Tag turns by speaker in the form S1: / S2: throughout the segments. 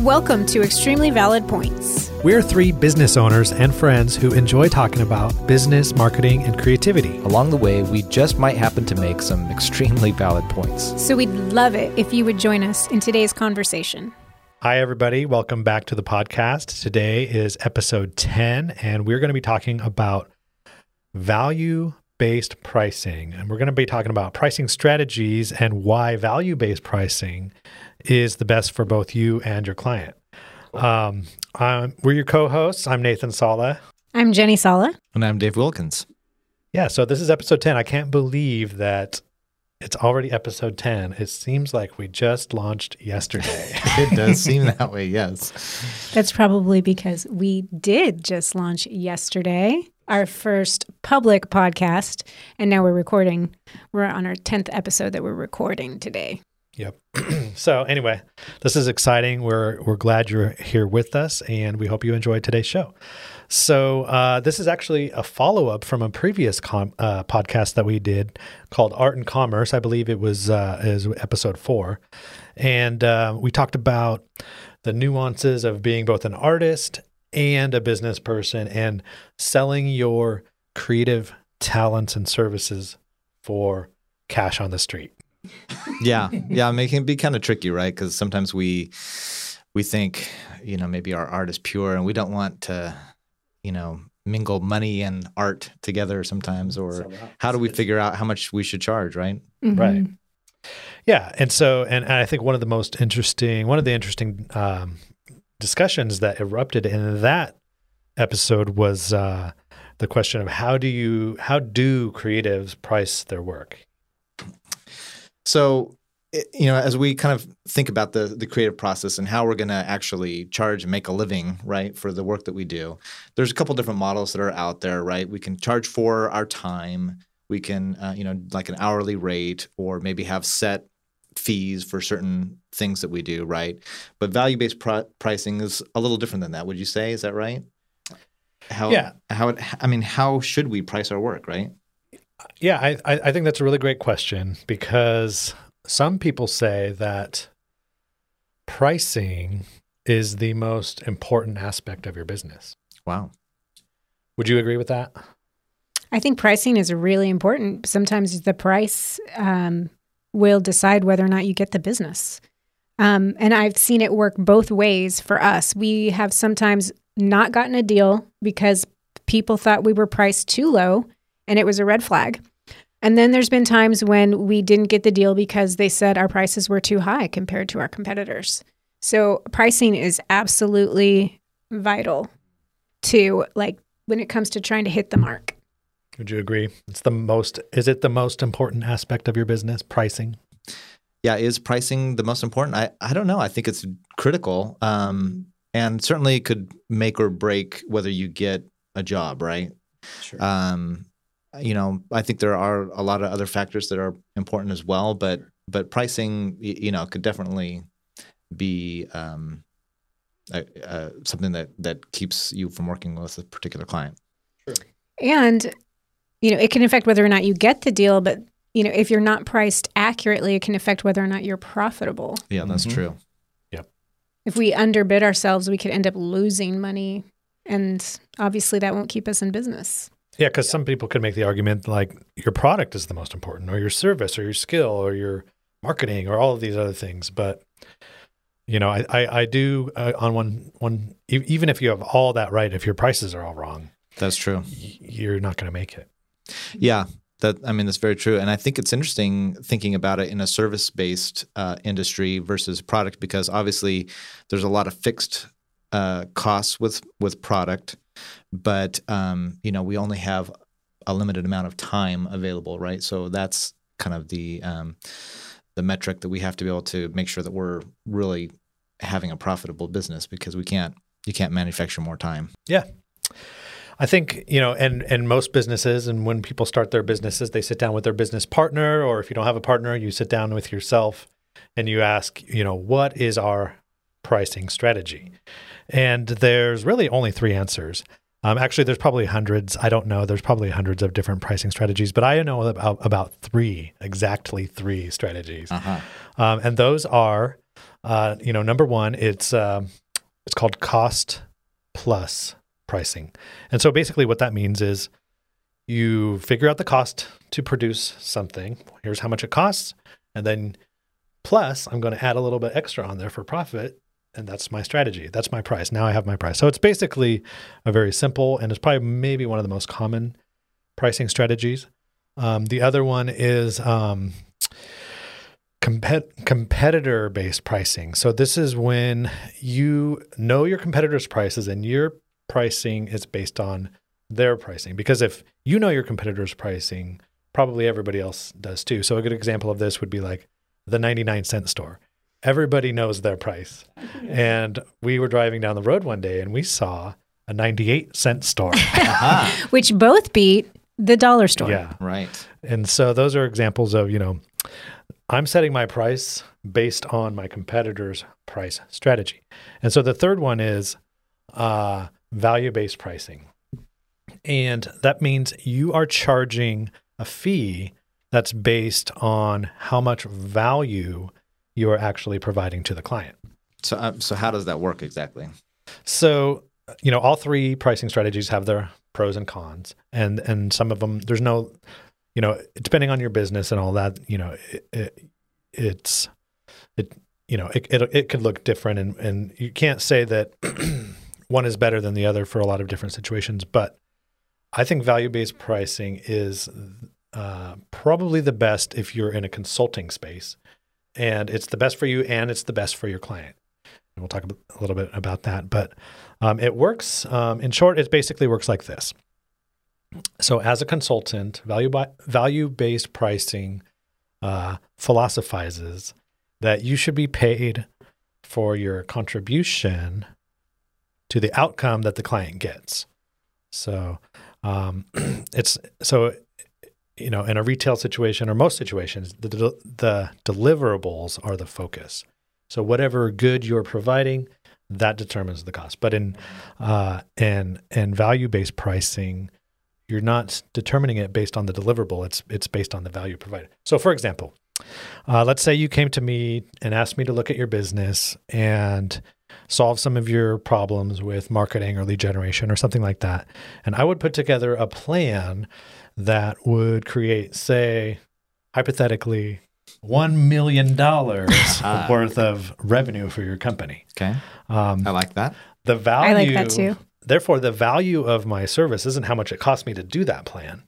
S1: Welcome to Extremely Valid Points.
S2: We're three business owners and friends who enjoy talking about business, marketing, and creativity.
S3: Along the way, we just might happen to make some extremely valid points.
S1: So we'd love it if you would join us in today's conversation.
S2: Hi, everybody. Welcome back to the podcast. Today is episode 10, and we're going to be talking about value based pricing. And we're going to be talking about pricing strategies and why value based pricing is the best for both you and your client. Um, we're your co hosts. I'm Nathan Sala.
S1: I'm Jenny Sala.
S3: And I'm Dave Wilkins.
S2: Yeah, so this is episode 10. I can't believe that it's already episode 10. It seems like we just launched yesterday.
S3: it does seem that way, yes.
S1: That's probably because we did just launch yesterday our first public podcast, and now we're recording. We're on our 10th episode that we're recording today.
S2: Yep. so anyway, this is exciting. We're we're glad you're here with us, and we hope you enjoyed today's show. So uh, this is actually a follow up from a previous com- uh, podcast that we did called Art and Commerce. I believe it was uh, is episode four, and uh, we talked about the nuances of being both an artist and a business person and selling your creative talents and services for cash on the street.
S3: Yeah, yeah, making it be kind of tricky, right? Because sometimes we we think, you know, maybe our art is pure, and we don't want to, you know, mingle money and art together sometimes. Or how do we figure out how much we should charge, right?
S2: Mm-hmm. Right. Yeah, and so, and, and, I think one of the most interesting, one of the interesting um, discussions that erupted in that episode was uh, the question of how do you how do creatives price their work?
S3: So you know, as we kind of think about the the creative process and how we're going to actually charge and make a living, right, for the work that we do, there's a couple different models that are out there, right? We can charge for our time. We can, uh, you know, like an hourly rate, or maybe have set fees for certain things that we do, right? But value based pr- pricing is a little different than that. Would you say? Is that right? How, yeah. How it, I mean, how should we price our work, right?
S2: Yeah, I, I think that's a really great question because some people say that pricing is the most important aspect of your business.
S3: Wow.
S2: Would you agree with that?
S1: I think pricing is really important. Sometimes the price um, will decide whether or not you get the business. Um, and I've seen it work both ways for us. We have sometimes not gotten a deal because people thought we were priced too low and it was a red flag. And then there's been times when we didn't get the deal because they said our prices were too high compared to our competitors. So pricing is absolutely vital to like when it comes to trying to hit the mark.
S2: Would you agree? It's the most is it the most important aspect of your business, pricing?
S3: Yeah, is pricing the most important? I, I don't know. I think it's critical. Um, and certainly could make or break whether you get a job, right? Sure. Um, you know, I think there are a lot of other factors that are important as well, but but pricing, you know, could definitely be um, something that that keeps you from working with a particular client.
S1: Sure. And you know, it can affect whether or not you get the deal, but you know, if you're not priced accurately, it can affect whether or not you're profitable.
S3: Yeah, that's mm-hmm. true.
S2: Yep.
S1: If we underbid ourselves, we could end up losing money, and obviously that won't keep us in business.
S2: Yeah, because some people could make the argument like your product is the most important, or your service, or your skill, or your marketing, or all of these other things. But you know, I I, I do uh, on one one even if you have all that right, if your prices are all wrong,
S3: that's true.
S2: You're not going to make it.
S3: Yeah, that I mean that's very true, and I think it's interesting thinking about it in a service-based uh, industry versus product because obviously there's a lot of fixed uh, costs with with product but um, you know we only have a limited amount of time available, right? So that's kind of the um, the metric that we have to be able to make sure that we're really having a profitable business because we can't you can't manufacture more time.
S2: Yeah. I think, you know, and and most businesses and when people start their businesses, they sit down with their business partner or if you don't have a partner, you sit down with yourself and you ask, you know, what is our pricing strategy? And there's really only three answers. Um, actually, there's probably hundreds. I don't know. There's probably hundreds of different pricing strategies, but I know about, about three, exactly three strategies. Uh-huh. Um, and those are Uh, you know, number one, it's uh, it's called cost plus pricing, and so basically what that means is you figure out the cost to produce something. Here's how much it costs, and then plus I'm going to add a little bit extra on there for profit and that's my strategy. That's my price. Now I have my price. So it's basically a very simple and it's probably maybe one of the most common pricing strategies. Um, the other one is um, compet- competitor based pricing. So this is when you know your competitors' prices and your pricing is based on their pricing. Because if you know your competitors' pricing, probably everybody else does too. So a good example of this would be like the 99 cent store everybody knows their price. And we were driving down the road one day and we saw a 98 cent store.
S1: Which both beat the dollar store.
S2: yeah.
S3: Right.
S2: And so those are examples of, you know, I'm setting my price based on my competitor's price strategy. And so the third one is uh, value based pricing. And that means you are charging a fee that's based on how much value you are actually providing to the client.
S3: So, uh, so how does that work exactly?
S2: So, you know, all three pricing strategies have their pros and cons, and and some of them there's no, you know, depending on your business and all that, you know, it, it it's it you know it, it it could look different, and and you can't say that one is better than the other for a lot of different situations, but I think value based pricing is uh, probably the best if you're in a consulting space and it's the best for you and it's the best for your client. And we'll talk a little bit about that, but um, it works. Um, in short, it basically works like this. So, as a consultant, value by, value based pricing uh, philosophizes that you should be paid for your contribution to the outcome that the client gets. So, um, it's so you know, in a retail situation or most situations, the, the deliverables are the focus. So whatever good you're providing, that determines the cost. But in uh, in in value based pricing, you're not determining it based on the deliverable. It's it's based on the value provided. So, for example, uh, let's say you came to me and asked me to look at your business and solve some of your problems with marketing or lead generation or something like that, and I would put together a plan that would create, say, hypothetically, one million dollars ah. worth of revenue for your company.
S3: Okay, um, I like that.
S2: The value.
S1: I like that too.
S2: Therefore, the value of my service isn't how much it cost me to do that plan,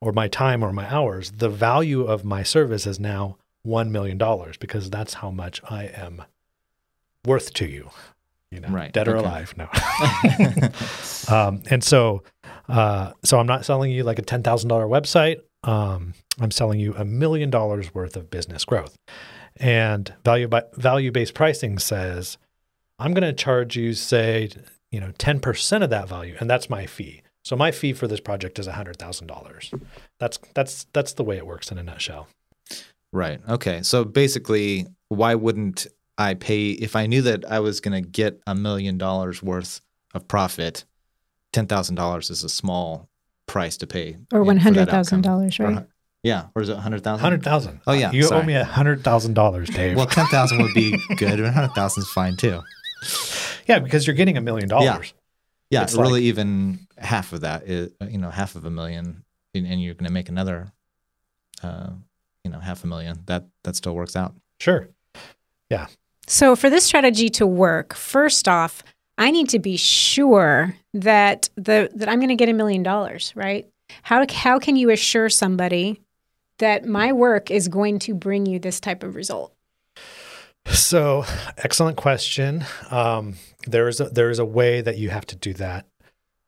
S2: or my time, or my hours. The value of my service is now one million dollars because that's how much I am worth to you. You know,
S3: right.
S2: dead or okay. alive. No. um, and so uh, so I'm not selling you like a ten thousand dollar website. Um, I'm selling you a million dollars worth of business growth. And value by, value based pricing says I'm going to charge you say you know 10% of that value and that's my fee. So my fee for this project is $100,000. That's that's that's the way it works in a nutshell.
S3: Right. Okay. So basically why wouldn't I pay if I knew that I was going to get a million dollars worth of profit ten thousand dollars is a small price to pay,
S1: or one hundred thousand dollars, right? Or,
S3: yeah, or is it hundred thousand?
S2: Hundred thousand.
S3: Oh yeah,
S2: you
S3: sorry.
S2: owe me a hundred thousand dollars, Dave.
S3: well, ten thousand would be good, but hundred thousand is fine too.
S2: Yeah, because you're getting a million dollars.
S3: Yeah, it's really like, even half of that is you know half of a million, and you're going to make another, uh, you know, half a million. That that still works out.
S2: Sure. Yeah.
S1: So for this strategy to work, first off, I need to be sure that the that I'm going to get a million dollars, right? How how can you assure somebody that my work is going to bring you this type of result?
S2: So, excellent question. Um, there is a, there is a way that you have to do that,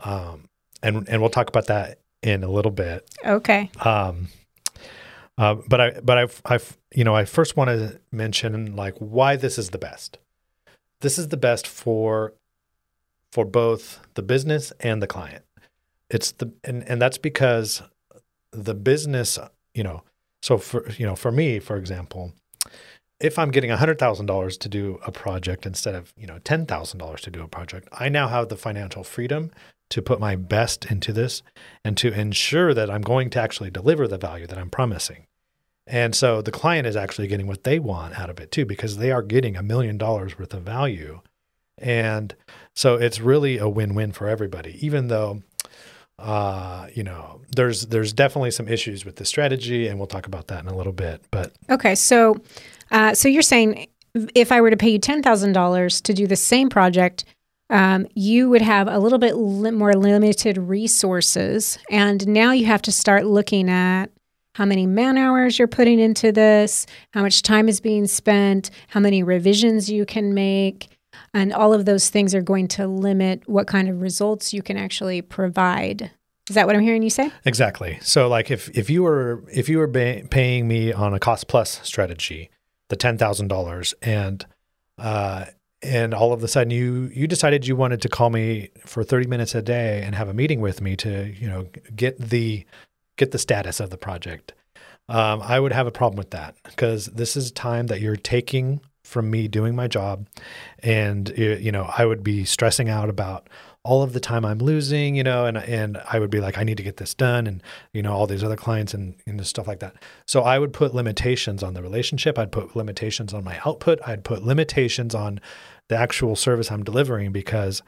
S2: um, and and we'll talk about that in a little bit.
S1: Okay.
S2: Um, uh, but I but I've I've you know I first want to mention like why this is the best. This is the best for for both the business and the client. It's the and, and that's because the business, you know, so for you know, for me, for example, if I'm getting $100,000 to do a project instead of, you know, $10,000 to do a project, I now have the financial freedom to put my best into this and to ensure that I'm going to actually deliver the value that I'm promising. And so the client is actually getting what they want out of it too, because they are getting a million dollars worth of value. And so it's really a win-win for everybody, even though uh, you know, there's there's definitely some issues with the strategy, and we'll talk about that in a little bit. But
S1: okay, so uh, so you're saying if I were to pay you ten thousand dollars to do the same project, um, you would have a little bit li- more limited resources, and now you have to start looking at how many man hours you're putting into this, how much time is being spent, how many revisions you can make. And all of those things are going to limit what kind of results you can actually provide. Is that what I'm hearing you say?
S2: Exactly. So like if if you were if you were ba- paying me on a cost plus strategy, the ten thousand dollars, and uh, and all of a sudden you you decided you wanted to call me for 30 minutes a day and have a meeting with me to you know get the get the status of the project um, i would have a problem with that because this is time that you're taking from me doing my job. And you know i would be stressing out about all of the time i'm losing you know and and i would be like i need to get this done and you know all these other clients and, and stuff like that. So i would put limitations on the relationship. I'd put limitations on my output. I'd put limitations on the actual service i'm delivering because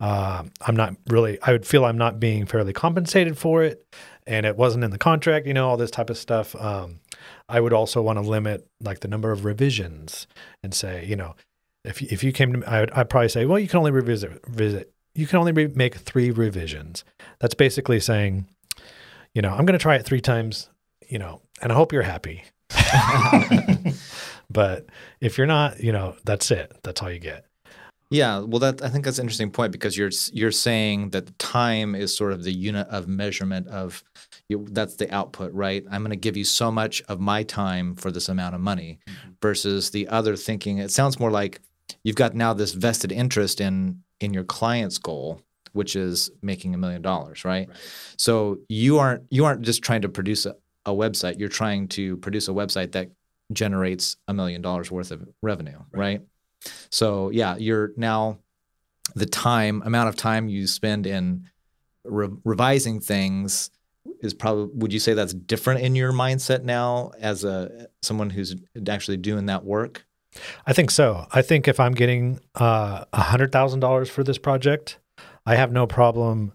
S2: uh, i'm not really i would feel i'm not being fairly compensated for it and it wasn't in the contract you know all this type of stuff. Um, I would also want to limit like the number of revisions and say, you know, if if you came to me, I would I'd probably say, well, you can only revisit visit you can only re- make three revisions. That's basically saying, you know, I'm going to try it three times, you know, and I hope you're happy. but if you're not, you know, that's it. That's all you get.
S3: Yeah, well, that I think that's an interesting point because you're you're saying that time is sort of the unit of measurement of you, that's the output, right? I'm going to give you so much of my time for this amount of money, mm-hmm. versus the other thinking. It sounds more like you've got now this vested interest in in your client's goal, which is making a million dollars, right? So you aren't you aren't just trying to produce a, a website. You're trying to produce a website that generates a million dollars worth of revenue, right? right? So yeah, you're now the time amount of time you spend in re- revising things is probably would you say that's different in your mindset now as a someone who's actually doing that work?
S2: I think so. I think if I'm getting uh, a hundred thousand dollars for this project, I have no problem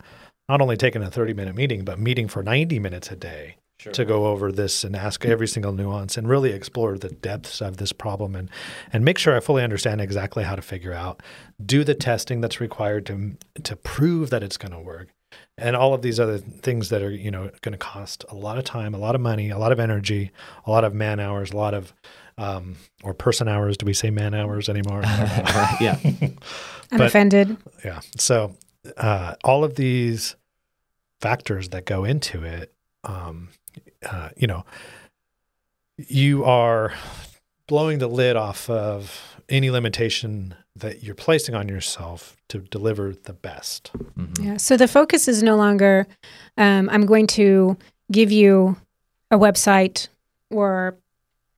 S2: not only taking a 30 minute meeting, but meeting for 90 minutes a day sure. to go over this and ask every single nuance and really explore the depths of this problem and and make sure I fully understand exactly how to figure out, do the testing that's required to to prove that it's going to work, and all of these other things that are you know going to cost a lot of time, a lot of money, a lot of energy, a lot of man hours, a lot of um, or person hours. Do we say man hours anymore?
S3: yeah,
S1: I'm but, offended.
S2: Yeah, so uh, all of these factors that go into it um, uh, you know, you are blowing the lid off of any limitation that you're placing on yourself to deliver the best.
S1: Mm-hmm. Yeah. So the focus is no longer, um, I'm going to give you a website or,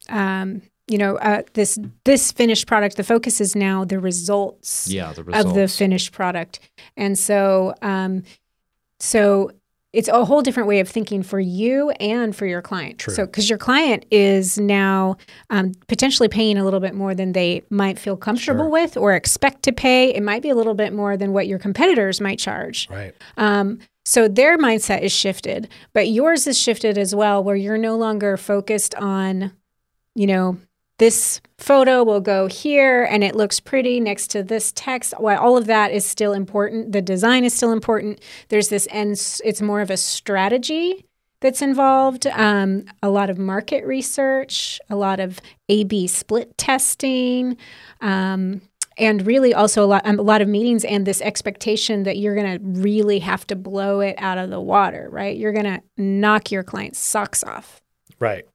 S1: um, you know, uh, this this finished product. The focus is now the results,
S3: yeah, the results.
S1: of the finished product, and so um, so it's a whole different way of thinking for you and for your client.
S2: True.
S1: So, because your client is now um, potentially paying a little bit more than they might feel comfortable sure. with or expect to pay. It might be a little bit more than what your competitors might charge.
S2: Right.
S1: Um, so their mindset is shifted, but yours is shifted as well, where you're no longer focused on, you know, this photo will go here and it looks pretty next to this text. Well, all of that is still important. The design is still important. There's this, and it's more of a strategy that's involved. Um, a lot of market research, a lot of A/B split testing, um, and really also a lot, um, a lot of meetings and this expectation that you're going to really have to blow it out of the water. Right? You're going to knock your client's socks off.
S2: Right.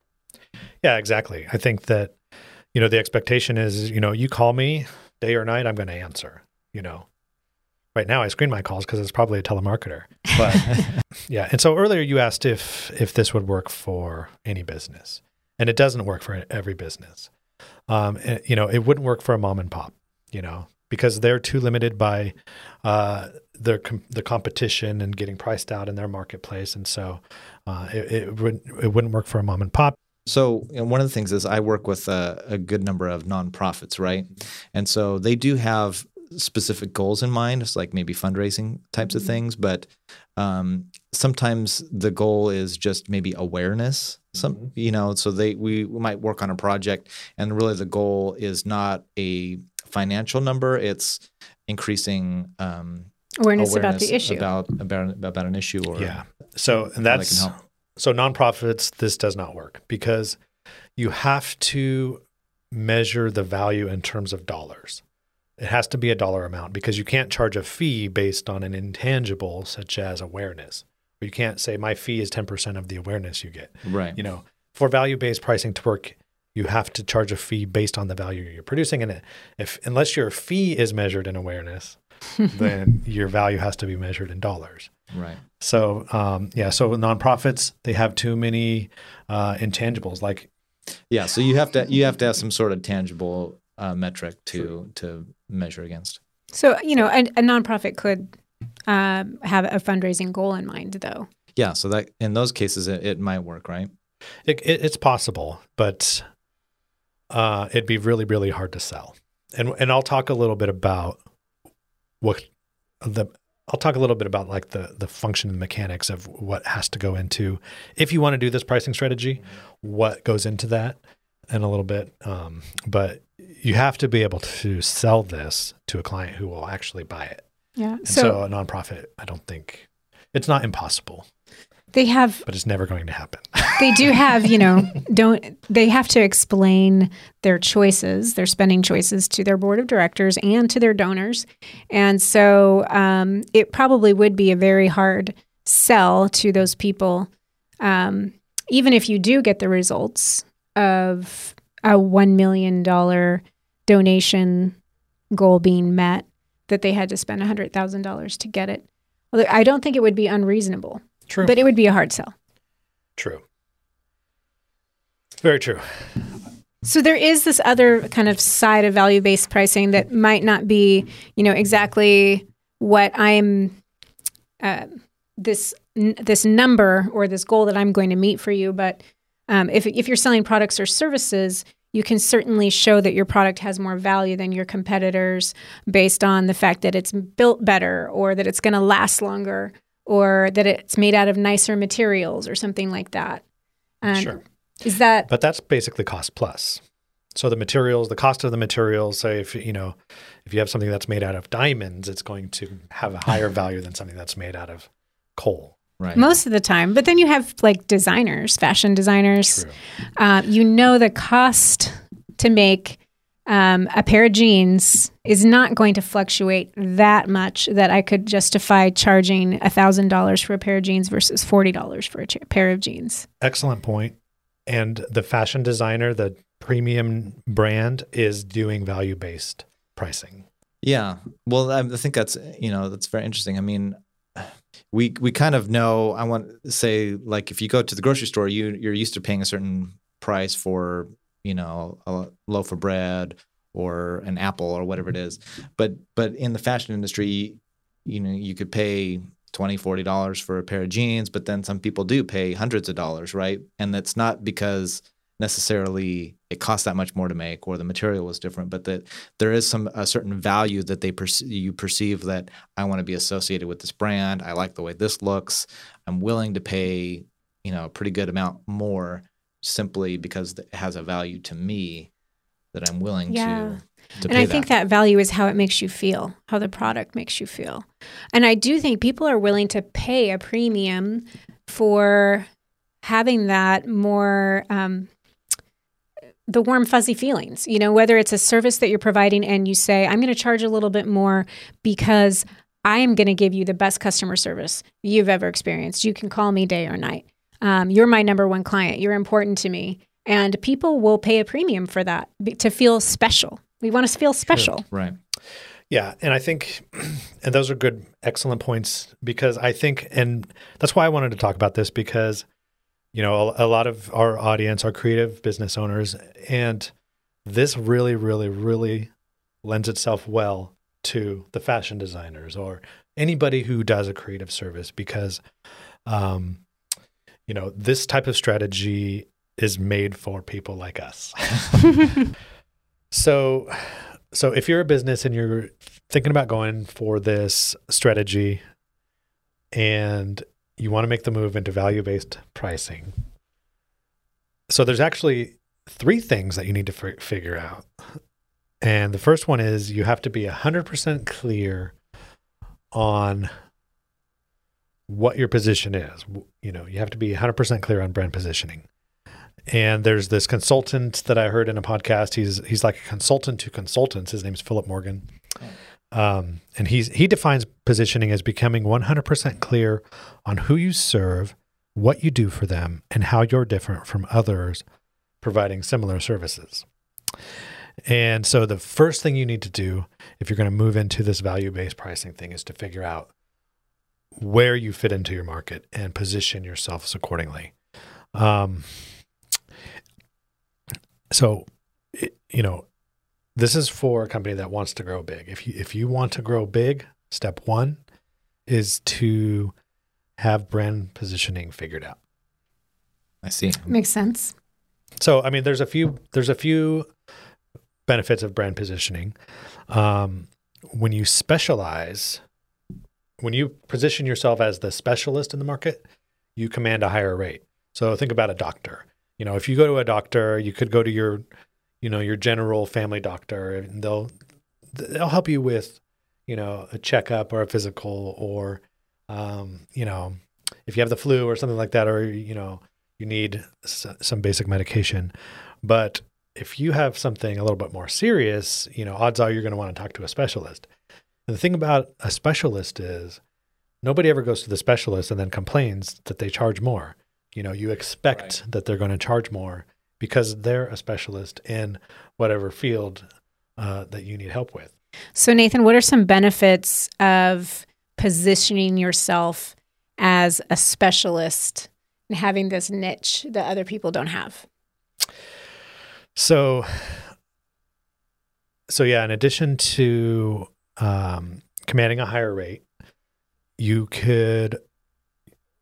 S2: Yeah, exactly. I think that you know, the expectation is, you know, you call me day or night, I'm going to answer, you know. Right now I screen my calls because it's probably a telemarketer. But yeah. And so earlier you asked if if this would work for any business. And it doesn't work for every business. Um, and, you know, it wouldn't work for a mom and pop, you know, because they're too limited by uh, the com- the competition and getting priced out in their marketplace, and so uh, it, it wouldn't it wouldn't work for a mom and pop.
S3: So you know, one of the things is I work with a, a good number of nonprofits, right? And so they do have specific goals in mind, it's like maybe fundraising types of things, but um, sometimes the goal is just maybe awareness. Some you know, so they we, we might work on a project, and really the goal is not a financial number; it's increasing um,
S1: Awareness, about the issue.
S3: about about about an issue or
S2: Yeah. So and
S3: how they
S2: that's
S3: can help.
S2: So nonprofits. This does not work because you have to measure the value in terms of dollars. It has to be a dollar amount because you can't charge a fee based on an intangible such as awareness. Or you can't say my fee is ten percent of the awareness you get.
S3: right.
S2: You know, for value-based pricing to work, you have to charge a fee based on the value you're producing. And if unless your fee is measured in awareness, then your value has to be measured in dollars.
S3: Right.
S2: So um, yeah, so nonprofits they have too many uh, intangibles. Like
S3: Yeah. So you have to you have to have some sort of tangible uh, metric to to measure against.
S1: So, you know, a, a nonprofit could um, have a fundraising goal in mind, though.
S3: Yeah. So that in those cases it, it might work, right?
S2: it, it, it's possible, but uh, it'd be really really hard to sell. And and I'll talk a little bit about what the I'll talk a little bit about like the the function and mechanics of what has to go into if you want to do this pricing strategy, what goes into that in a little bit. Um, but you have to be able to sell this to a client who will actually buy it.
S1: Yeah.
S2: And
S1: So,
S2: so, a nonprofit, I don't think it's not impossible,
S1: they have
S2: but it's never going to happen.
S1: they do have, you know, don't they have to explain their choices, their spending choices to their board of directors and to their donors. And so um, it probably would be a very hard sell to those people, um, even if you do get the results of a $1 million donation goal being met, that they had to spend $100,000 to get it. I don't think it would be unreasonable,
S2: True.
S1: but it would be a hard sell.
S2: True. Very true.
S1: So there is this other kind of side of value-based pricing that might not be, you know, exactly what I'm uh, this n- this number or this goal that I'm going to meet for you. But um, if if you're selling products or services, you can certainly show that your product has more value than your competitors based on the fact that it's built better or that it's going to last longer or that it's made out of nicer materials or something like that. And
S2: Sure.
S1: Is that
S2: But that's basically cost plus. So the materials, the cost of the materials, say if you know, if you have something that's made out of diamonds, it's going to have a higher value than something that's made out of coal.
S3: Right.
S1: most of the time. But then you have like designers, fashion designers.
S2: True.
S1: Uh, you know the cost to make um, a pair of jeans is not going to fluctuate that much that I could justify charging thousand dollars for a pair of jeans versus forty dollars for a cha- pair of jeans.
S2: Excellent point. And the fashion designer, the premium brand, is doing value based pricing.
S3: Yeah. Well, I I think that's you know that's very interesting. I mean, we we kind of know. I want to say like if you go to the grocery store, you you're used to paying a certain price for you know a loaf of bread or an apple or whatever it mm-hmm. is. But but in the fashion industry, you know you could pay 20 40 dollars for a pair of jeans but then some people do pay hundreds of dollars right? And that's not because necessarily it costs that much more to make or the material was different but that there is some a certain value that they perce- you perceive that I want to be associated with this brand. I like the way this looks. I'm willing to pay you know a pretty good amount more simply because it has a value to me that I'm willing
S1: Yeah.
S3: to to
S1: and I think that value is how it makes you feel, how the product makes you feel. And I do think people are willing to pay a premium for having that more um, the warm fuzzy feelings you know whether it's a service that you're providing and you say i'm going to charge a little bit more because i am going to give you the best customer service you've ever experienced you can call me day or night um, you're my number one client. You're important to me. And people will pay a premium for that to feel special. We want to feel special.
S3: Right.
S2: Yeah, and I think, and those are good, excellent points because I think, and that's why I wanted to talk about this because, you know, a, a lot of our audience are creative business owners, and this really, really, really lends itself well to the fashion designers or anybody who does a creative service because, um, you know, this type of strategy is made for people like us. so, so if you're a business and you're thinking about going for this strategy and you want to make the move into value based pricing, so there's actually three things that you need to f- figure out. And the first one is you have to be 100% clear on what your position is. You know, you have to be 100% clear on brand positioning. And there's this consultant that I heard in a podcast. He's he's like a consultant to consultants. His name's Philip Morgan. Um, and he's he defines positioning as becoming 100% clear on who you serve, what you do for them, and how you're different from others providing similar services. And so the first thing you need to do if you're going to move into this value-based pricing thing is to figure out where you fit into your market and position yourselves accordingly. Um, so, it, you know, this is for a company that wants to grow big. If you if you want to grow big, step one is to have brand positioning figured out.
S3: I see.
S1: Makes sense.
S2: So, I mean, there's a few there's a few benefits of brand positioning. Um, when you specialize, when you position yourself as the specialist in the market, you command a higher rate. So think about a doctor. You know, if you go to a doctor, you could go to your, you know, your general family doctor, and they'll they'll help you with, you know, a checkup or a physical, or, um, you know, if you have the flu or something like that, or you know, you need some basic medication. But if you have something a little bit more serious, you know, odds are you're going to want to talk to a specialist. And the thing about a specialist is nobody ever goes to the specialist and then complains that they charge more. You know, you expect right. that they're going to charge more because they're a specialist in whatever field uh, that you need help with.
S1: So, Nathan, what are some benefits of positioning yourself as a specialist and having this niche that other people don't have?
S2: So, so yeah, in addition to um, commanding a higher rate, you could,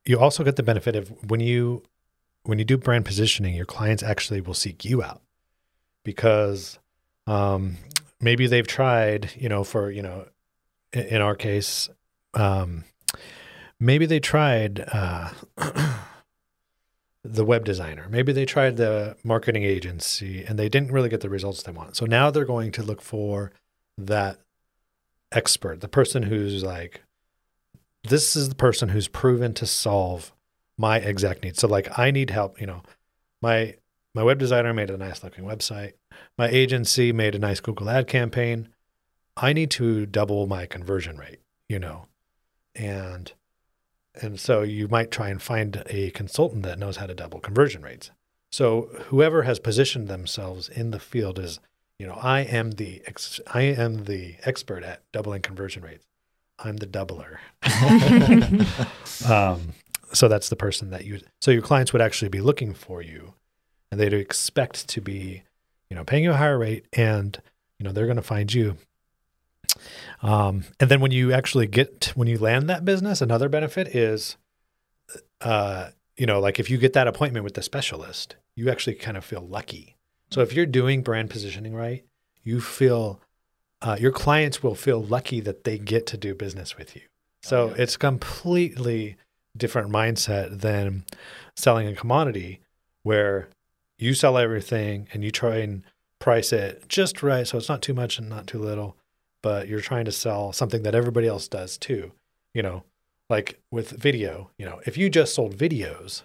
S2: you also get the benefit of when you, when you do brand positioning, your clients actually will seek you out because um, maybe they've tried, you know, for, you know, in, in our case, um, maybe they tried, uh, the web designer. Maybe they tried the marketing agency and they didn't really get the results they want. So now they're going to look for that expert, the person who's like, this is the person who's proven to solve my exact needs. So like I need help, you know, my my web designer made a nice looking website. My agency made a nice Google ad campaign. I need to double my conversion rate, you know. And and so you might try and find a consultant that knows how to double conversion rates. So whoever has positioned themselves in the field is, you know, I am the ex- I am the expert at doubling conversion rates. I'm the doubler. um, so that's the person that you. So your clients would actually be looking for you, and they'd expect to be, you know, paying you a higher rate, and you know they're going to find you um, and then when you actually get when you land that business, another benefit is, uh, you know, like if you get that appointment with the specialist, you actually kind of feel lucky. So if you're doing brand positioning right, you feel uh, your clients will feel lucky that they get to do business with you. So oh, yeah. it's completely different mindset than selling a commodity where you sell everything and you try and price it just right so it's not too much and not too little but you're trying to sell something that everybody else does too. You know, like with video, you know, if you just sold videos,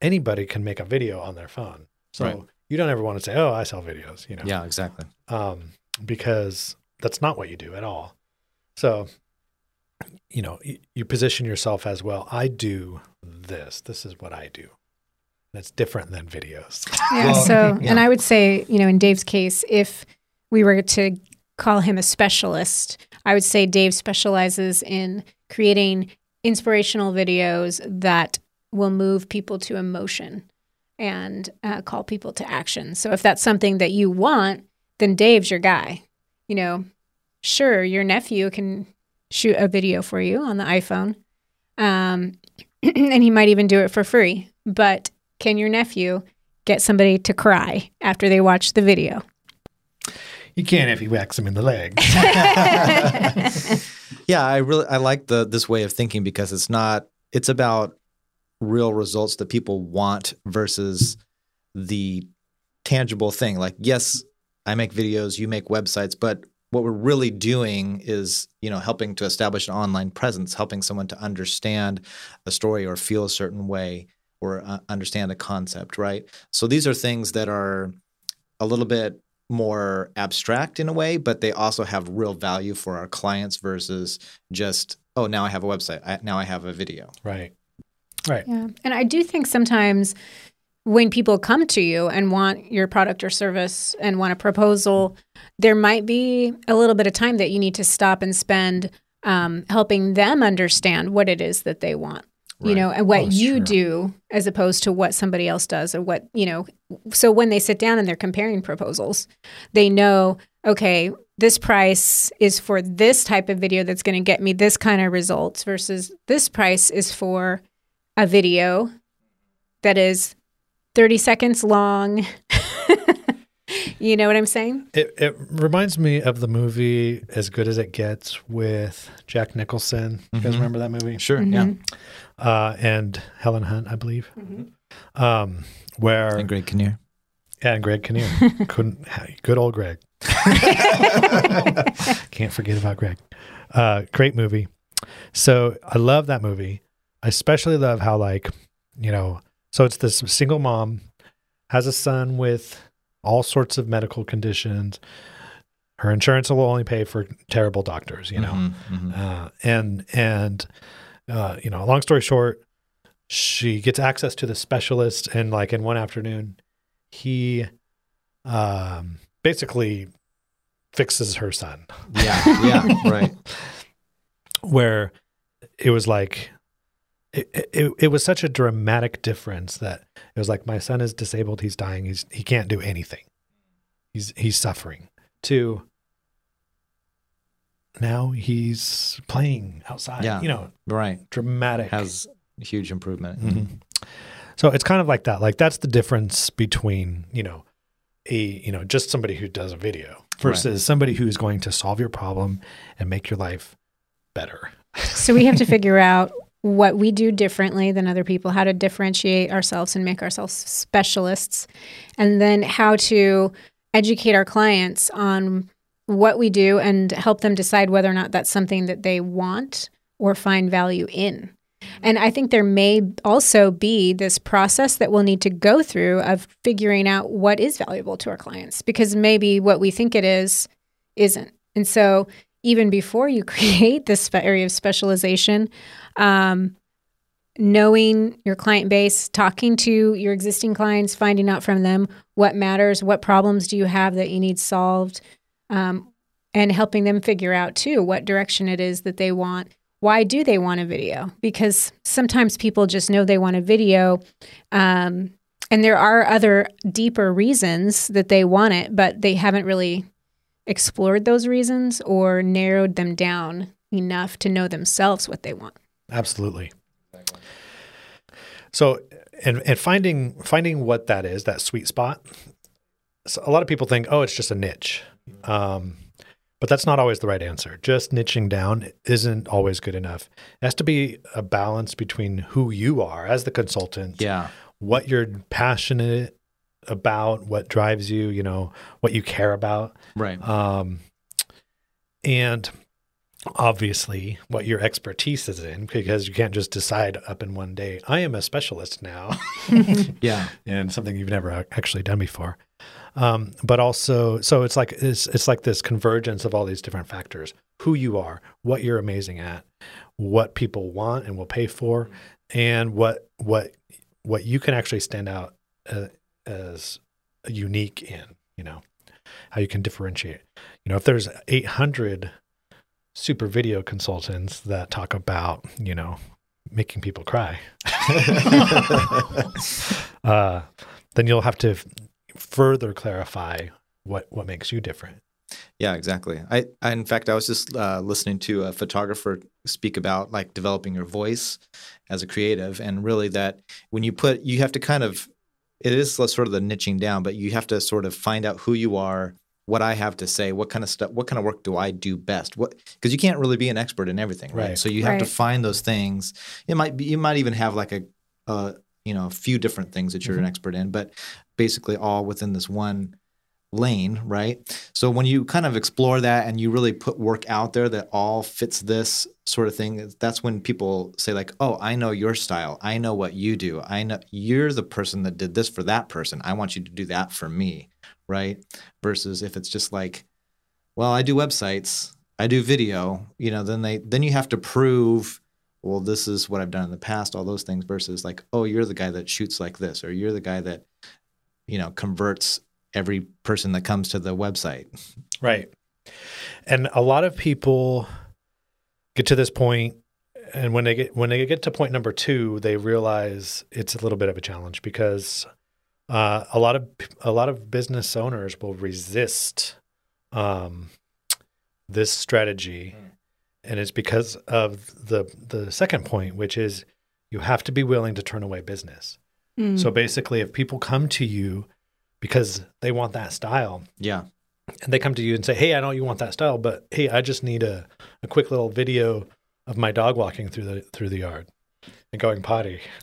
S2: anybody can make a video on their phone. So right. You don't ever want to say, "Oh, I sell videos," you know.
S3: Yeah, exactly.
S2: Um, because that's not what you do at all. So, you know, you, you position yourself as well. I do this. This is what I do. That's different than videos.
S1: Yeah. Well, so, yeah. and I would say, you know, in Dave's case, if we were to call him a specialist. I would say Dave specializes in creating inspirational videos that will move people to emotion and uh, call people to action. So if that's something that you want, then Dave's your guy. You know, sure, your nephew can shoot a video for you on the iPhone, um, and he might even do it for free. But can your nephew get somebody to cry after they watch the video?
S2: You can if you whacks him in the leg.
S3: yeah, I really I like the this way of thinking because it's not it's about real results that people want versus the tangible thing. Like yes, I make videos, you make websites, but what we're really doing is, you know, helping to establish an online presence, helping someone to understand a story or feel a certain way or uh, understand a concept, right? So these are things that are a little bit more abstract in a way, but they also have real value for our clients versus just, oh, now I have a website. I, now I have a video.
S2: Right. Right.
S1: Yeah. And I do think sometimes when people come to you and want your product or service and want a proposal, there might be a little bit of time that you need to stop and spend um, helping them understand what it is that they want. Right. You know, and what oh, you sure. do as opposed to what somebody else does, or what, you know. So when they sit down and they're comparing proposals, they know, okay, this price is for this type of video that's going to get me this kind of results versus this price is for a video that is 30 seconds long. you know what I'm saying?
S2: It, it reminds me of the movie As Good as It Gets with Jack Nicholson. You guys mm-hmm. remember that movie?
S3: Sure, mm-hmm. yeah.
S2: Uh, and Helen Hunt, I believe. Mm-hmm. Um, where
S3: and Greg Kinnear.
S2: Yeah, and Greg Kinnear. Couldn't good old Greg. Can't forget about Greg. Uh, great movie. So I love that movie. I especially love how like, you know, so it's this single mom has a son with all sorts of medical conditions. Her insurance will only pay for terrible doctors, you know, mm-hmm, mm-hmm. Uh, and and uh, you know, long story short, she gets access to the specialist, and like in one afternoon, he um, basically fixes her son.
S3: Yeah, yeah, right.
S2: Where it was like it, it, it was such a dramatic difference that it was like my son is disabled he's dying he's he can't do anything. He's he's suffering. To now he's playing outside yeah. you know
S3: right.
S2: dramatic.
S3: Has huge improvement. Mm-hmm.
S2: so it's kind of like that like that's the difference between you know a you know just somebody who does a video versus right. somebody who's going to solve your problem and make your life better.
S1: So we have to figure out what we do differently than other people, how to differentiate ourselves and make ourselves specialists, and then how to educate our clients on what we do and help them decide whether or not that's something that they want or find value in. And I think there may also be this process that we'll need to go through of figuring out what is valuable to our clients because maybe what we think it is isn't. And so even before you create this area of specialization, um, knowing your client base, talking to your existing clients, finding out from them what matters, what problems do you have that you need solved, um, and helping them figure out too what direction it is that they want. Why do they want a video? Because sometimes people just know they want a video. Um, and there are other deeper reasons that they want it, but they haven't really explored those reasons or narrowed them down enough to know themselves what they want.
S2: Absolutely. So, and and finding finding what that is, that sweet spot. So a lot of people think, oh, it's just a niche, um, but that's not always the right answer. Just niching down isn't always good enough. It has to be a balance between who you are as the consultant,
S3: yeah,
S2: what you're passionate about, what drives you, you know, what you care about.
S3: Right.
S2: Um, and obviously what your expertise is in because you can't just decide up in one day, I am a specialist now.
S3: yeah.
S2: And something you've never actually done before. Um, but also, so it's like, it's, it's like this convergence of all these different factors, who you are, what you're amazing at, what people want and will pay for, and what, what, what you can actually stand out uh, as unique in, you know, how you can differentiate. You know, if there's 800 super video consultants that talk about, you know, making people cry, uh, then you'll have to further clarify what what makes you different.
S3: Yeah, exactly. I, I in fact, I was just uh, listening to a photographer speak about like developing your voice as a creative, and really that when you put, you have to kind of it is sort of the niching down, but you have to sort of find out who you are, what I have to say, what kind of stuff, what kind of work do I do best? What because you can't really be an expert in everything, right?
S2: Right.
S3: So you have to find those things. It might be you might even have like a, a you know a few different things that you're an mm-hmm. expert in, but basically all within this one lane, right? So when you kind of explore that and you really put work out there that all fits this sort of thing, that's when people say like, "Oh, I know your style. I know what you do. I know you're the person that did this for that person. I want you to do that for me." Right? Versus if it's just like, "Well, I do websites. I do video." You know, then they then you have to prove well, this is what I've done in the past, all those things versus like, oh, you're the guy that shoots like this, or you're the guy that, you know, converts every person that comes to the website.
S2: Right. And a lot of people get to this point and when they get when they get to point number 2, they realize it's a little bit of a challenge because uh, a lot of a lot of business owners will resist um, this strategy and it's because of the the second point which is you have to be willing to turn away business.
S1: Mm.
S2: So basically if people come to you because they want that style,
S3: Yeah.
S2: and they come to you and say, "Hey, I know you want that style, but hey, I just need a, a quick little video of my dog walking through the through the yard and going potty."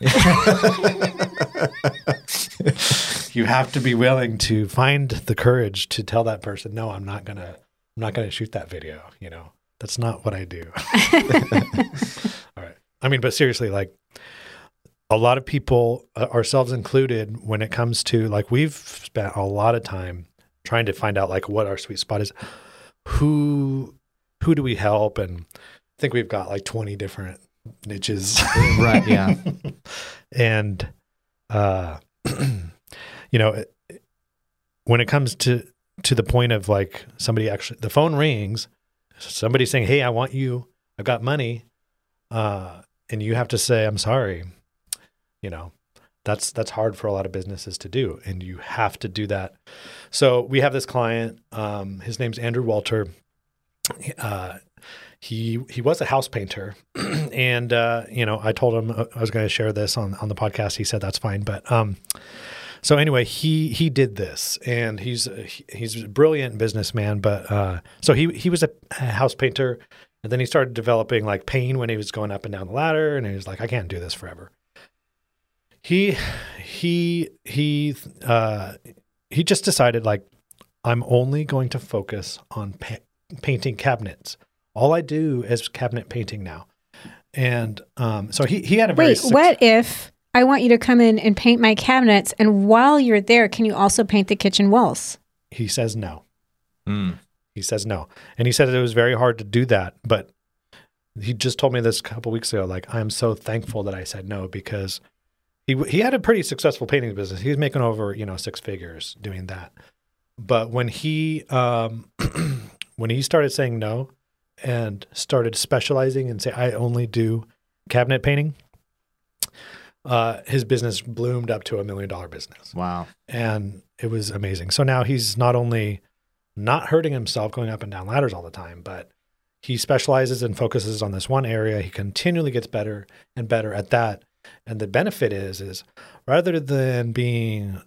S2: you have to be willing to find the courage to tell that person, "No, I'm not gonna, I'm not gonna shoot that video." You know, that's not what I do. All right. I mean, but seriously, like a lot of people, uh, ourselves included, when it comes to like we've spent a lot of time trying to find out like what our sweet spot is, who who do we help, and I think we've got like twenty different niches,
S3: Right. Yeah.
S2: and uh, you know, it- when it comes to to the point of like somebody actually, the phone rings, somebody saying, "Hey, I want you. I've got money," uh, and you have to say, "I'm sorry." You know, that's that's hard for a lot of businesses to do, and you have to do that. So we have this client. Um, his name's Andrew Walter. Uh, he he was a house painter, and uh, you know I told him uh, I was going to share this on on the podcast. He said that's fine, but um, so anyway, he he did this, and he's he's a brilliant businessman. But uh, so he he was a house painter, and then he started developing like pain when he was going up and down the ladder, and he was like, I can't do this forever. He he he uh, he just decided like I'm only going to focus on pa- painting cabinets. All I do is cabinet painting now, and um, so he he had a very
S1: Wait,
S2: suc-
S1: what if I want you to come in and paint my cabinets, and while you're there, can you also paint the kitchen walls?
S2: He says no.
S3: Mm.
S2: He says no. And he said it was very hard to do that. But he just told me this a couple weeks ago. Like, I'm so thankful that I said no because he, he had a pretty successful painting business. He was making over, you know, six figures doing that. But when he, um, when he started saying no and started specializing and say, I only do cabinet painting, uh, his business bloomed up to a million dollar business
S3: Wow.
S2: and it was amazing. So now he's not only not hurting himself going up and down ladders all the time, but he specializes and focuses on this one area. He continually gets better and better at that. And the benefit is is rather than being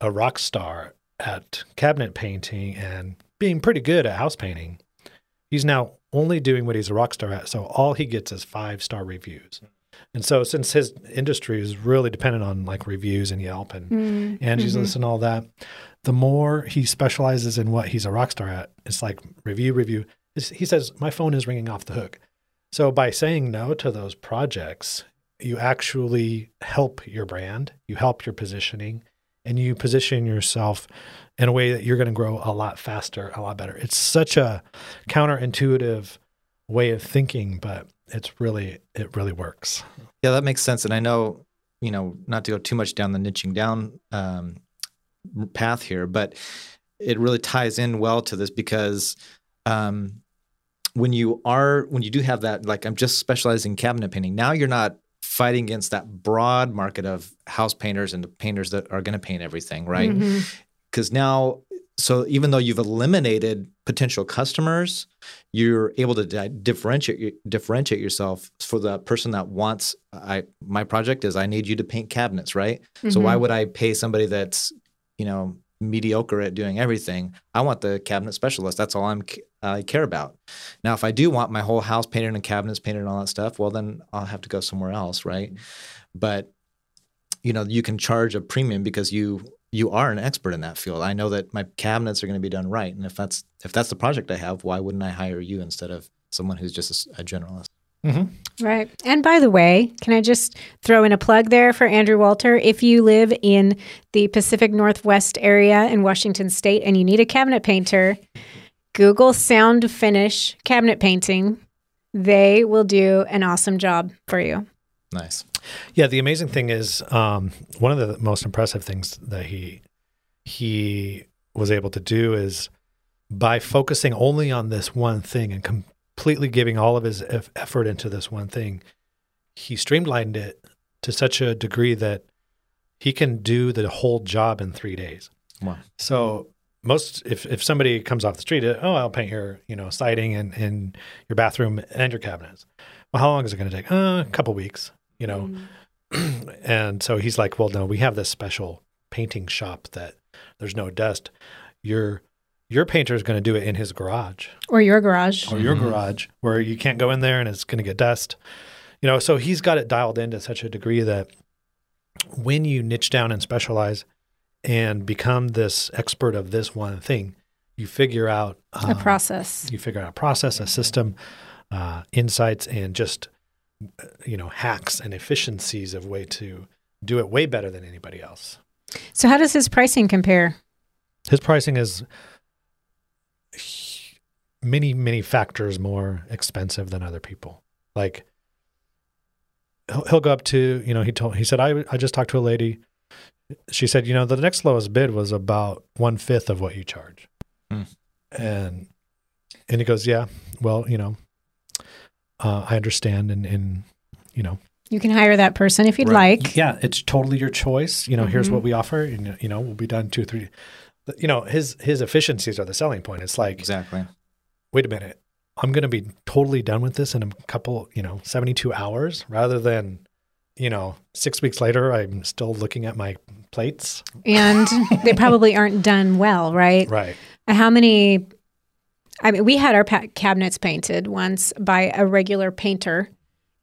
S2: a rock star at cabinet painting and being pretty good at house painting, he's now only doing what he's a rock star at. So all he gets is five star reviews. And so since his industry is really dependent on like reviews and Yelp and
S1: Mm,
S2: Angie's
S1: mhm.
S2: List and all that, the more he specializes in what he's a rock star at, it's like review, review. He says, My phone is ringing off the hook. So by saying no to those projects, you actually help your brand, you help your positioning, and you position yourself in a way that you're going to grow a lot faster, a lot better. It's such a counterintuitive way of thinking, but it's really, it really works.
S3: Yeah, that makes sense. And I know, you know, not to go too much down the niching down um, path here, but it really ties in well to this because um, when you are, when you do have that, like I'm just specializing in cabinet painting, now you're not fighting against that broad market of house painters and the painters that are going to paint everything, right? Because now so even though you've eliminated potential customers, you're able to di- differentiate differentiate yourself for the person that wants. I my project is I need you to paint cabinets, right? Mm-hmm. So why mm-hmm. would I pay somebody that's you know mediocre at doing everything? I want the cabinet specialist. That's all I'm I care about. Now, if I do want my whole house painted and cabinets painted and all that stuff, well then I'll have to go somewhere else, right? Mm-hmm. But you know you can charge a premium because you you are an expert in that field. I know that my cabinets are going to be done right, and if that's if that's the project I have, why wouldn't I hire you instead of someone who's just a, a generalist?
S1: Mm-hmm. Right. And by the way, can I just throw in a plug there for Andrew Walter? If you live in the Pacific Northwest area in Washington State and you need a cabinet painter, Google Sound Finish cabinet painting. They will do an awesome job for you.
S3: Nice.
S2: Yeah, the amazing thing is um, one of the most impressive things that he he was able to do is by focusing only on this one thing and completely giving all of his effort into this one thing, he streamlined it to such a degree that he can do the whole job in three days. Wow. So most if, if somebody comes off the street, oh, I'll paint your you know siding and, and your bathroom and your cabinets. Well, how long is it going to take? Uh, a couple weeks you know. Mm. and so he's like, well, no, we have this special painting shop that there's no dust. Your your painter is going to do it in his garage
S1: or your garage
S2: or your mm-hmm. garage where you can't go in there and it's going to get dust. You know, so he's got it dialed in to such a degree that when you niche down and specialize and become this expert of this one thing, you figure out
S1: um, a process.
S2: You figure out a process, a system, uh, insights, and just you know hacks and efficiencies of way to do it way better than anybody else.
S1: So how does his pricing compare?
S2: His pricing is many many factors more expensive than other people. Like he'll, he'll go up to you know he told he said I I just talked to a lady. She said you know the next lowest bid was about one fifth of what you charge, mm. and and he goes yeah well you know uh, I understand, and and you know,
S1: you can hire that person if you'd right. like.
S2: Yeah, it's totally your choice. You know, mm-hmm. here's what mm-hmm. we offer, and you know, we'll be done two, three. You know, his his efficiencies are the selling point. It's like
S3: exactly.
S2: Wait a minute, I'm going to be totally done with this in a couple, you know, 72 hours, rather than, you know, six weeks later, I'm still looking at my plates.
S1: And they probably aren't done well, right?
S2: Right.
S1: How many I mean, we had our pa- cabinets painted once by a regular painter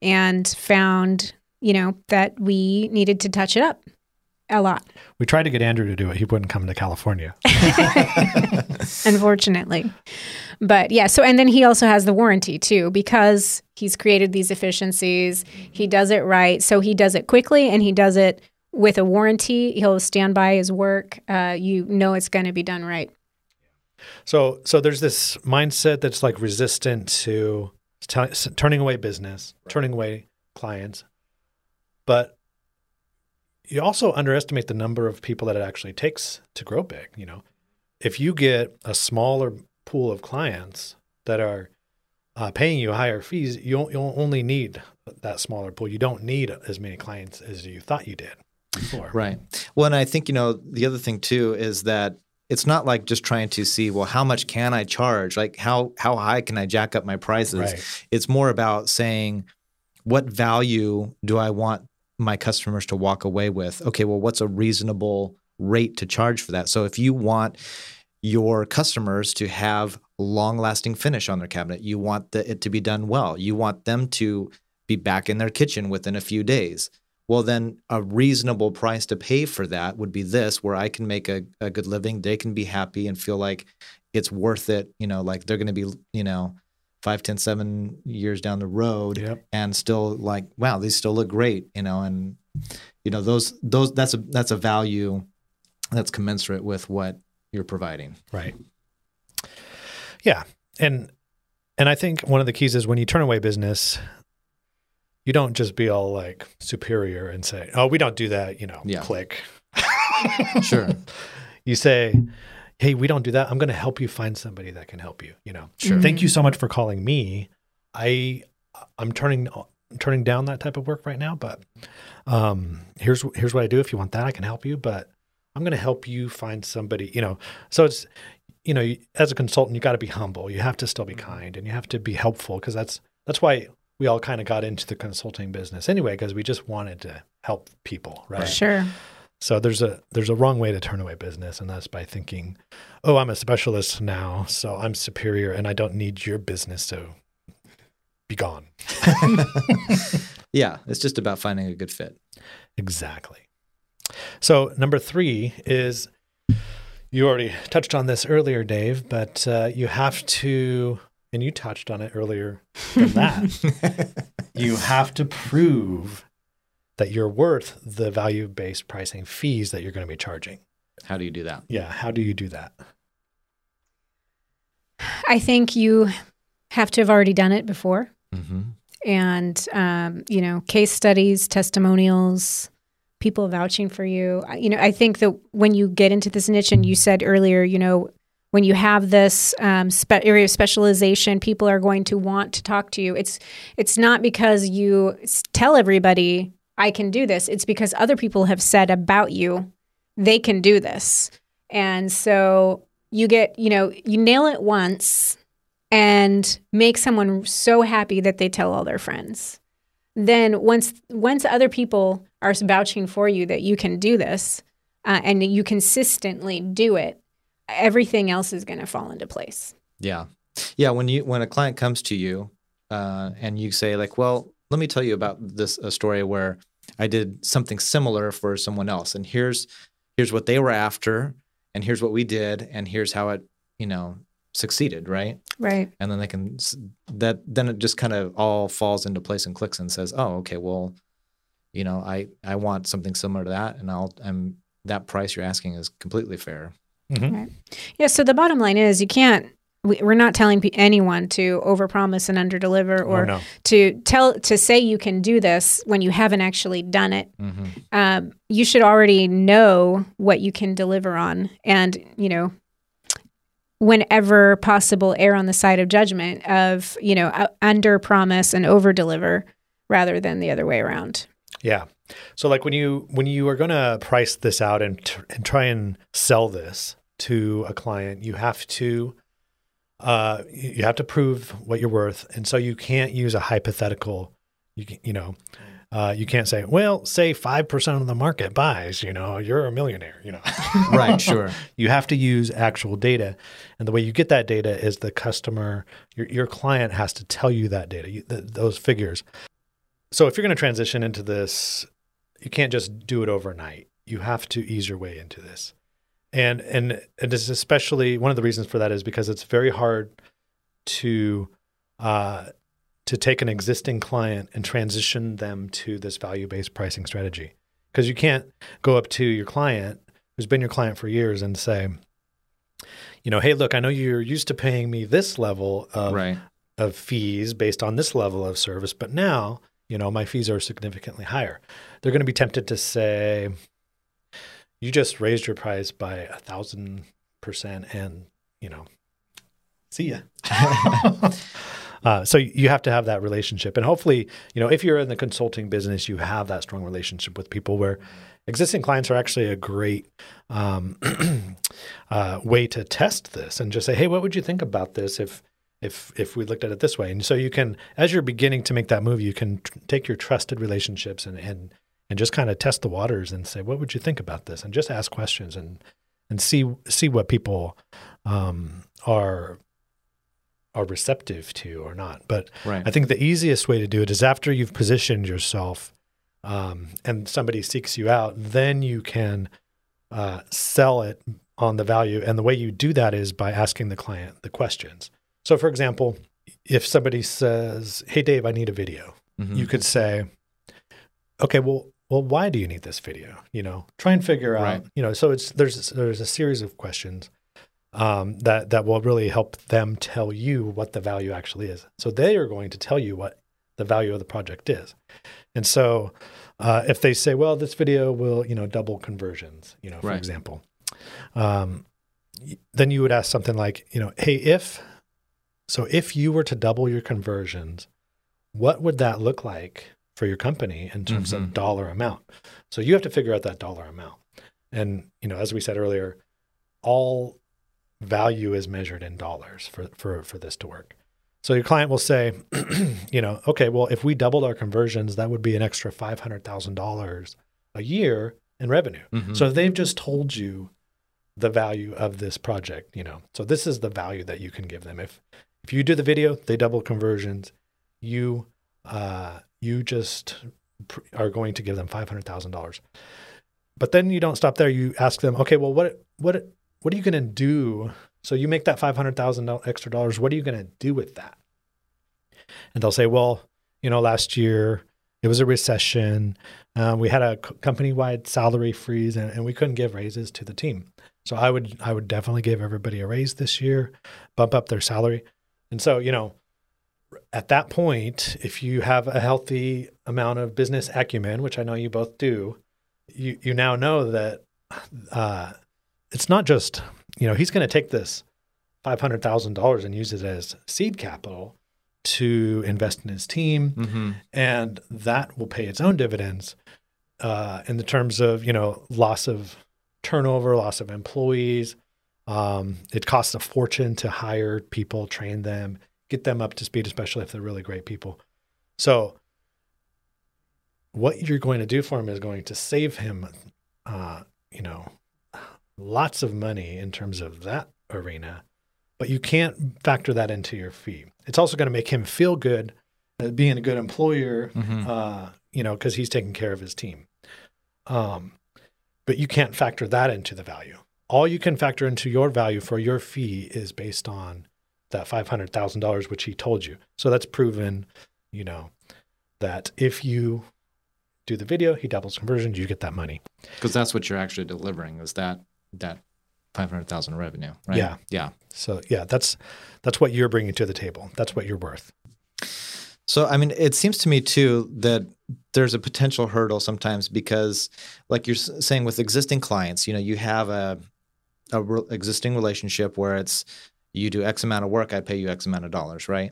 S1: and found, you know, that we needed to touch it up a lot.
S2: We tried to get Andrew to do it. He wouldn't come to California.
S1: Unfortunately. But yeah, so and then he also has the warranty too because he's created these efficiencies. He does it right. So he does it quickly and he does it with a warranty. He'll stand by his work. Uh, you know it's going to be done right.
S2: So so there's this mindset that's like resistant to t- turning away business, right. turning away clients, but you also underestimate the number of people that it actually takes to grow big. You know, if you get a smaller pool of clients that are uh, paying you higher fees, you you'll only need that smaller pool. You don't need as many clients as you thought you did. Before.
S3: Right. Well, and I think you know the other thing too is that it's not like just trying to see well how much can i charge like how how high can i jack up my prices right. it's more about saying what value do i want my customers to walk away with okay well what's a reasonable rate to charge for that? So if you want your customers to have long lasting finish on their cabinet you want the, it to be done well. You want them to be back in their kitchen within a few days. Well then a reasonable price to pay for that would be this where i can make a, a good living. They can be happy and feel like it's worth it you know like they're going to be you know five, ten, seven years down the road yep. and still like wow these still look great you know and you know those those that's a that's a value that's commensurate with what you're providing
S2: right yeah and and i think one of the keys is when you turn away business you don't just be all like superior and say, "Oh, we don't do that," you know, yeah. click.
S3: sure.
S2: You say, "Hey, we don't do that. I'm going to help you find somebody that can help you." You know,
S3: sure.
S2: Thank you so much for calling me. I I'm turning I'm turning down that type of work right now, but um, here's here's what I do. If you want that, I can help you. But I'm going to help you find somebody, you know. So it's, you know, as a consultant, you got to be humble. You have to still be kind and you have to be helpful because that's, that's why we all kind of got into the consulting business anyway, because we just wanted to help people, right?
S1: Sure.
S2: So there's a there's a wrong way to turn away business, and that's by thinking, "Oh, I'm a specialist now, so I'm superior, and I don't need your business, so be gone."
S3: Yeah, it's just about finding a good fit.
S2: Exactly. So number three is you already touched on this earlier, Dave, but uh, you have to, and you touched on it earlier than that. you have to prove that you're worth the value based pricing fees that you're going to be charging.
S3: How do you do that?
S2: Yeah. How do you do that?
S1: I think you have to have already done it before.
S3: Mm-hmm.
S1: and um, you know case studies testimonials people vouching for you you know i think that when you get into this niche and you said earlier you know when you have this um, spe- area of specialization people are going to want to talk to you it's it's not because you tell everybody i can do this it's because other people have said about you they can do this and so you get you know you nail it once and make someone so happy that they tell all their friends. Then once once other people are vouching for you that you can do this uh, and you consistently do it, everything else is going to fall into place.
S3: Yeah, yeah. When you when a client comes to you uh, and you say like, "Well, let me tell you about this a story where I did something similar for someone else, and here's here's what they were after, and here's what we did, and here's how it you know succeeded, right?"
S1: Right.
S3: And then they can that then it just kind of all falls into place and clicks and says, "Oh, okay, well, you know, I I want something similar to that, and I'll I'm that price you're asking is completely fair." Mm-hmm. Right.
S1: Yeah. So the bottom line is you can't. We, we're not telling anyone to overpromise and underdeliver,
S2: Or
S1: or
S2: no.
S1: to tell to say you can do this when you haven't actually done it.
S3: Mm-hmm.
S1: um, you should already know what you can deliver on and you know whenever possible err on the side of judgment of you know uh, under promise and over deliver rather than the other way around
S2: Yeah. So like when you when you are going to price this out and tr- and try and sell this to a client, you have to uh you have to prove what you're worth, and so you can't use a hypothetical. You can, you know. Uh, you can't say, well, say 5% of the market buys, you know, you're a millionaire, you know.
S3: Right. Sure.
S2: you have to use actual data. And the way you get that data is the customer, your, your client has to tell you that data, you, th- those figures. So if you're going to transition into this, you can't just do it overnight. You have to ease your way into this. And and it is especially one of the reasons for that is because it's very hard to uh, to take an existing client and transition them to this value-based pricing strategy. Because you can't go up to your client who's been your client for years and say, you know, hey, look, I know you're used to paying me this level of
S3: right.
S2: of fees based on this level of service, but now, you know, my fees are significantly higher. They're going to be tempted to say, you just raised your price by a thousand percent and, you know, see ya. Uh, so you have to have that relationship, and hopefully, you know, if you're in the consulting business, you have that strong relationship with people where existing clients are actually a great um, uh, way to test this and just say, hey, what would you think about this if if if we looked at it this way? And so you can, as you're beginning to make that move, you can tr- take your trusted relationships and and and just kind of test the waters and say, what would you think about this? And just ask questions and and see see what people um, are are receptive to or not. But
S3: Right.
S2: I think the easiest way to do it is after you've positioned yourself um, and somebody seeks you out, then you can uh, sell it on the value. And the way you do that is by asking the client the questions. So, for example, if somebody says, "Hey, Dave, I need a video,"
S3: Mhm.
S2: you could say, "Okay, well." Well, why do you need this video? You know, try and figure out.
S3: Right.
S2: You know, so it's there's there's a series of questions um, that that will really help them tell you what the value actually is. So they are going to tell you what the value of the project is. And so uh, if they say, well, this video will you know double conversions, you know, for
S3: Right.
S2: example, um, then you would ask something like, you know, hey, if so, if you were to double your conversions, what would that look like for your company in terms
S3: Mhm.
S2: of dollar amount? So you have to figure out that dollar amount. And you know, as we said earlier, all value is measured in dollars for for for this to work. So your client will say, you know, okay, well, if we doubled our conversions, that would be an extra five hundred thousand dollars a year in revenue.
S3: Mhm.
S2: So they've just told you the value of this project, you know. So this is the value that you can give them. If if you do the video, they double conversions. You uh, you just are going to give them five hundred thousand dollars. But then you don't stop there. You ask them, okay, well, what what what are you going to do? So you make that $500,000 extra dollars. What are you going to do with that? And they'll say, well, you know, last year it was a recession. Um, we had a company wide salary freeze, and, and we couldn't give raises to the team. So I would I would definitely give everybody a raise this year, bump up their salary. And so, you know, at that point, if you have a healthy amount of business acumen, which I know you both do, you you now know that uh, it's not just you know he's going to take this five hundred thousand dollars and use it as seed capital to invest in his team,
S3: Mm-hmm.
S2: and that will pay its own dividends uh, in the terms of you know loss of turnover, loss of employees. Um, it costs a fortune to hire people, train them, get them up to speed, especially if they're really great people. So, what you're going to do for him is going to save him, uh, you know, lots of money in terms of that arena, but you can't factor that into your fee. It's also going to make him feel good uh, being a good employer,
S3: Mhm.
S2: uh, you know, because he's taking care of his team. Um, but you can't factor that into the value. All you can factor into your value for your fee is based on that five hundred thousand dollars, which he told you. So that's proven, you know, that if you do the video, he doubles conversions, you get that money.
S3: Because that's what you're actually delivering is that that five hundred thousand revenue, right?
S2: Yeah.
S3: Yeah.
S2: So yeah, that's that's what you're bringing to the table. That's what you're worth.
S3: So, I mean, it seems to me too that there's a potential hurdle sometimes because, like you're saying, with existing clients, you know, you have a, a re- existing relationship where it's you do X amount of work, I pay you X amount of dollars, right?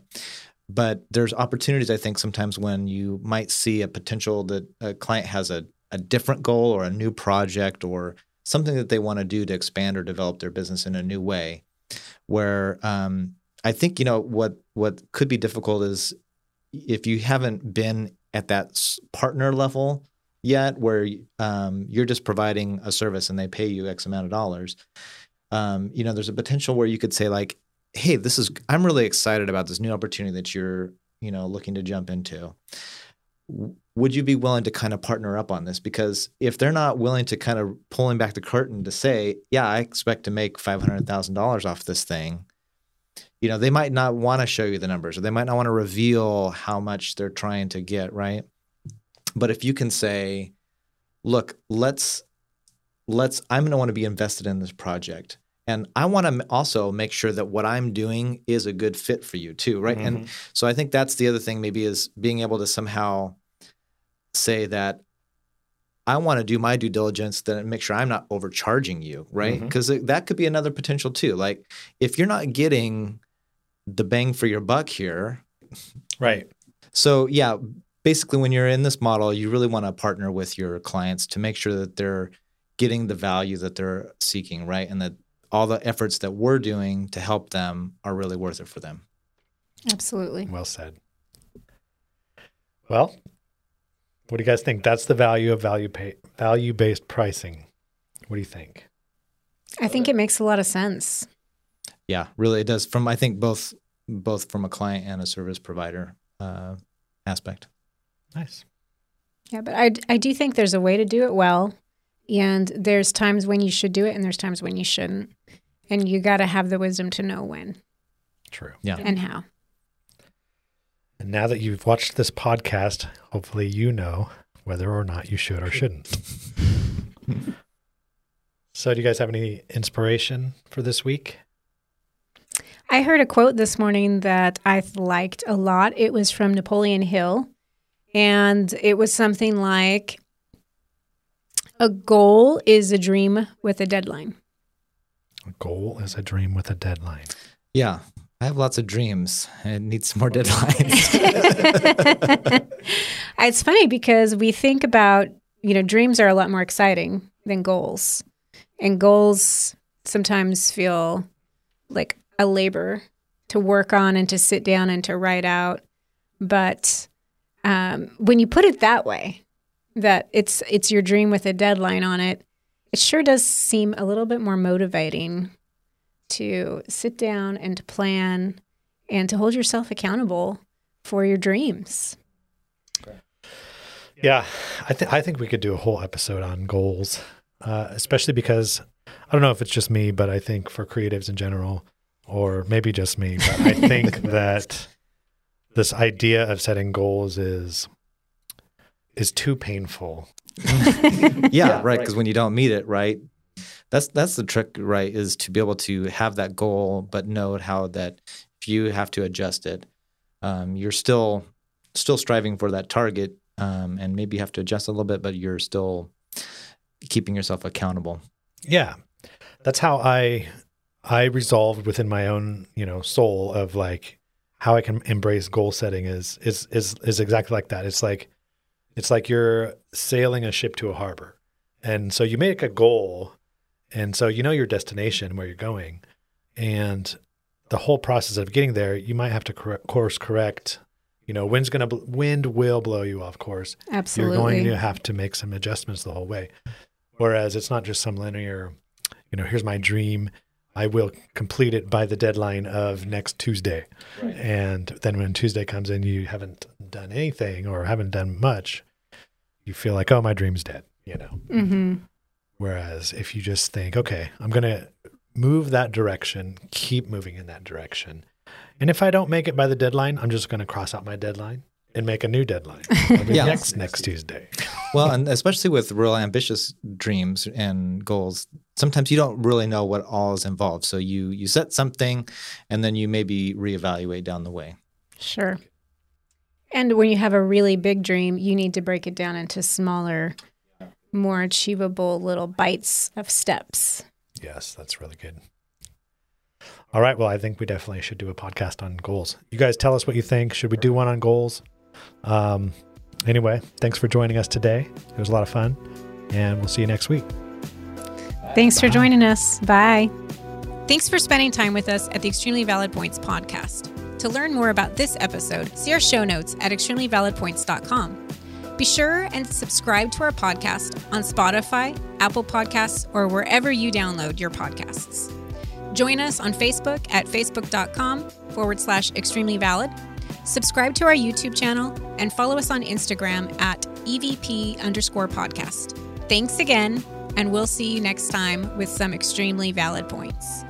S3: But there's opportunities, I think, sometimes when you might see a potential that a client has a, a different goal or a new project or something that they want to do to expand or develop their business in a new way. Where um, I think you know what what could be difficult is if you haven't been at that partner level yet, where um, you're just providing a service and they pay you X amount of dollars, um, you know, there's a potential where you could say like, "Hey, this is I'm really excited about this new opportunity that you're you know looking to jump into." Would you be willing to kind of partner up on this? Because if they're not willing to kind of pulling back the curtain to say, "Yeah, I expect to make five hundred thousand dollars off this thing," you know, they might not want to show you the numbers or they might not want to reveal how much they're trying to get, right? But if you can say, look, let's let's I'm going to want to be invested in this project. And I want to also make sure that what I'm doing is a good fit for you too, right? And mm-hmm. so I think that's the other thing maybe is being able to somehow say that I want to do my due diligence then make sure I'm not overcharging you, right?
S2: Mm-hmm.
S3: Because that could be another potential too. Like if you're not getting the bang for your buck here,
S2: Right.
S3: so yeah, basically when you're in this model, you really want to partner with your clients to make sure that they're getting the value that they're seeking, right? And that all the efforts that we're doing to help them are really worth it for them.
S1: Absolutely.
S2: Well said. Well, what do you guys think? That's the value of value pay, value based pricing. What do you think?
S1: I think it makes a lot of sense.
S3: Yeah, really it does from I think both both from a client and a service provider uh, aspect.
S2: Nice.
S1: Yeah, but I, I do think there's a way to do it well. And there's times when you should do it and there's times when you shouldn't. And you got to have the wisdom to know when
S2: True.
S3: Yeah.
S1: and how.
S2: And now that you've watched this podcast, hopefully you know whether or not you should or shouldn't. so, do you guys have any inspiration for this week?
S1: I heard a quote this morning that I liked a lot. It was from Napoleon Hill. And it was something like a goal is a dream with a deadline.
S2: A goal is a dream with a deadline.
S3: Yeah, I have lots of dreams. I need some more deadlines.
S1: it's funny because we think about, you know, dreams are a lot more exciting than goals. And goals sometimes feel like a labor to work on and to sit down and to write out. But um, when you put it that way, that it's it's your dream with a deadline on it, it sure does seem a little bit more motivating to sit down and to plan and to hold yourself accountable for your dreams.
S2: Yeah, I think I think we could do a whole episode on goals, uh, especially because I don't know if it's just me, but I think for creatives in general, or maybe just me, but I think that this idea of setting goals is is too painful.
S3: Yeah, right. Because when you don't meet it, right, that's that's the trick, right? Is to be able to have that goal, but know how that if you have to adjust it, um, you're still still striving for that target, um, and maybe you have to adjust a little bit, but you're still keeping yourself accountable.
S2: Yeah, that's how I I resolved within my own you know soul of like how I can embrace goal setting is is is is exactly like that. It's like it's like you're sailing a ship to a harbor. And so you make a goal and so you know your destination where you're going and the whole process of getting there you might have to course correct you know wind's going to bl- wind will blow you off course
S1: Absolutely.
S2: you're going to have to make some adjustments the whole way whereas it's not just some linear you know here's my dream I will complete it by the deadline of next Tuesday. Right. And then when Tuesday comes in, you haven't done anything or haven't done much, you feel like, oh, my dream's dead, you know?
S1: Mm-hmm.
S2: Whereas if you just think, okay, I'm going to move that direction, keep moving in that direction. And if I don't make it by the deadline, I'm just going to cross out my deadline and make a new deadline yeah. next next Tuesday.
S3: Well, and especially with real ambitious dreams and goals, sometimes you don't really know what all is involved. So you you set something, and then you maybe reevaluate down the way.
S1: Sure. And when you have a really big dream, you need to break it down into smaller, more achievable little bites of steps.
S2: Yes, that's really good. All right. Well, I think we definitely should do a podcast on goals. You guys tell us what you think. Should we do one on goals? Um, anyway, thanks for joining us today. It was a lot of fun, and we'll see you next week.
S1: Thanks Bye. for joining us. Bye. Thanks for spending time with us at the Extremely Valid Points podcast. To learn more about this episode, see our show notes at extremelyvalidpoints.com. Be sure and subscribe to our podcast on Spotify, Apple Podcasts, or wherever you download your podcasts. Join us on Facebook at facebook.com forward slash extremely valid subscribe to our YouTube channel, and follow us on Instagram at EVP underscore podcast. Thanks again, and we'll see you next time with some extremely valid points.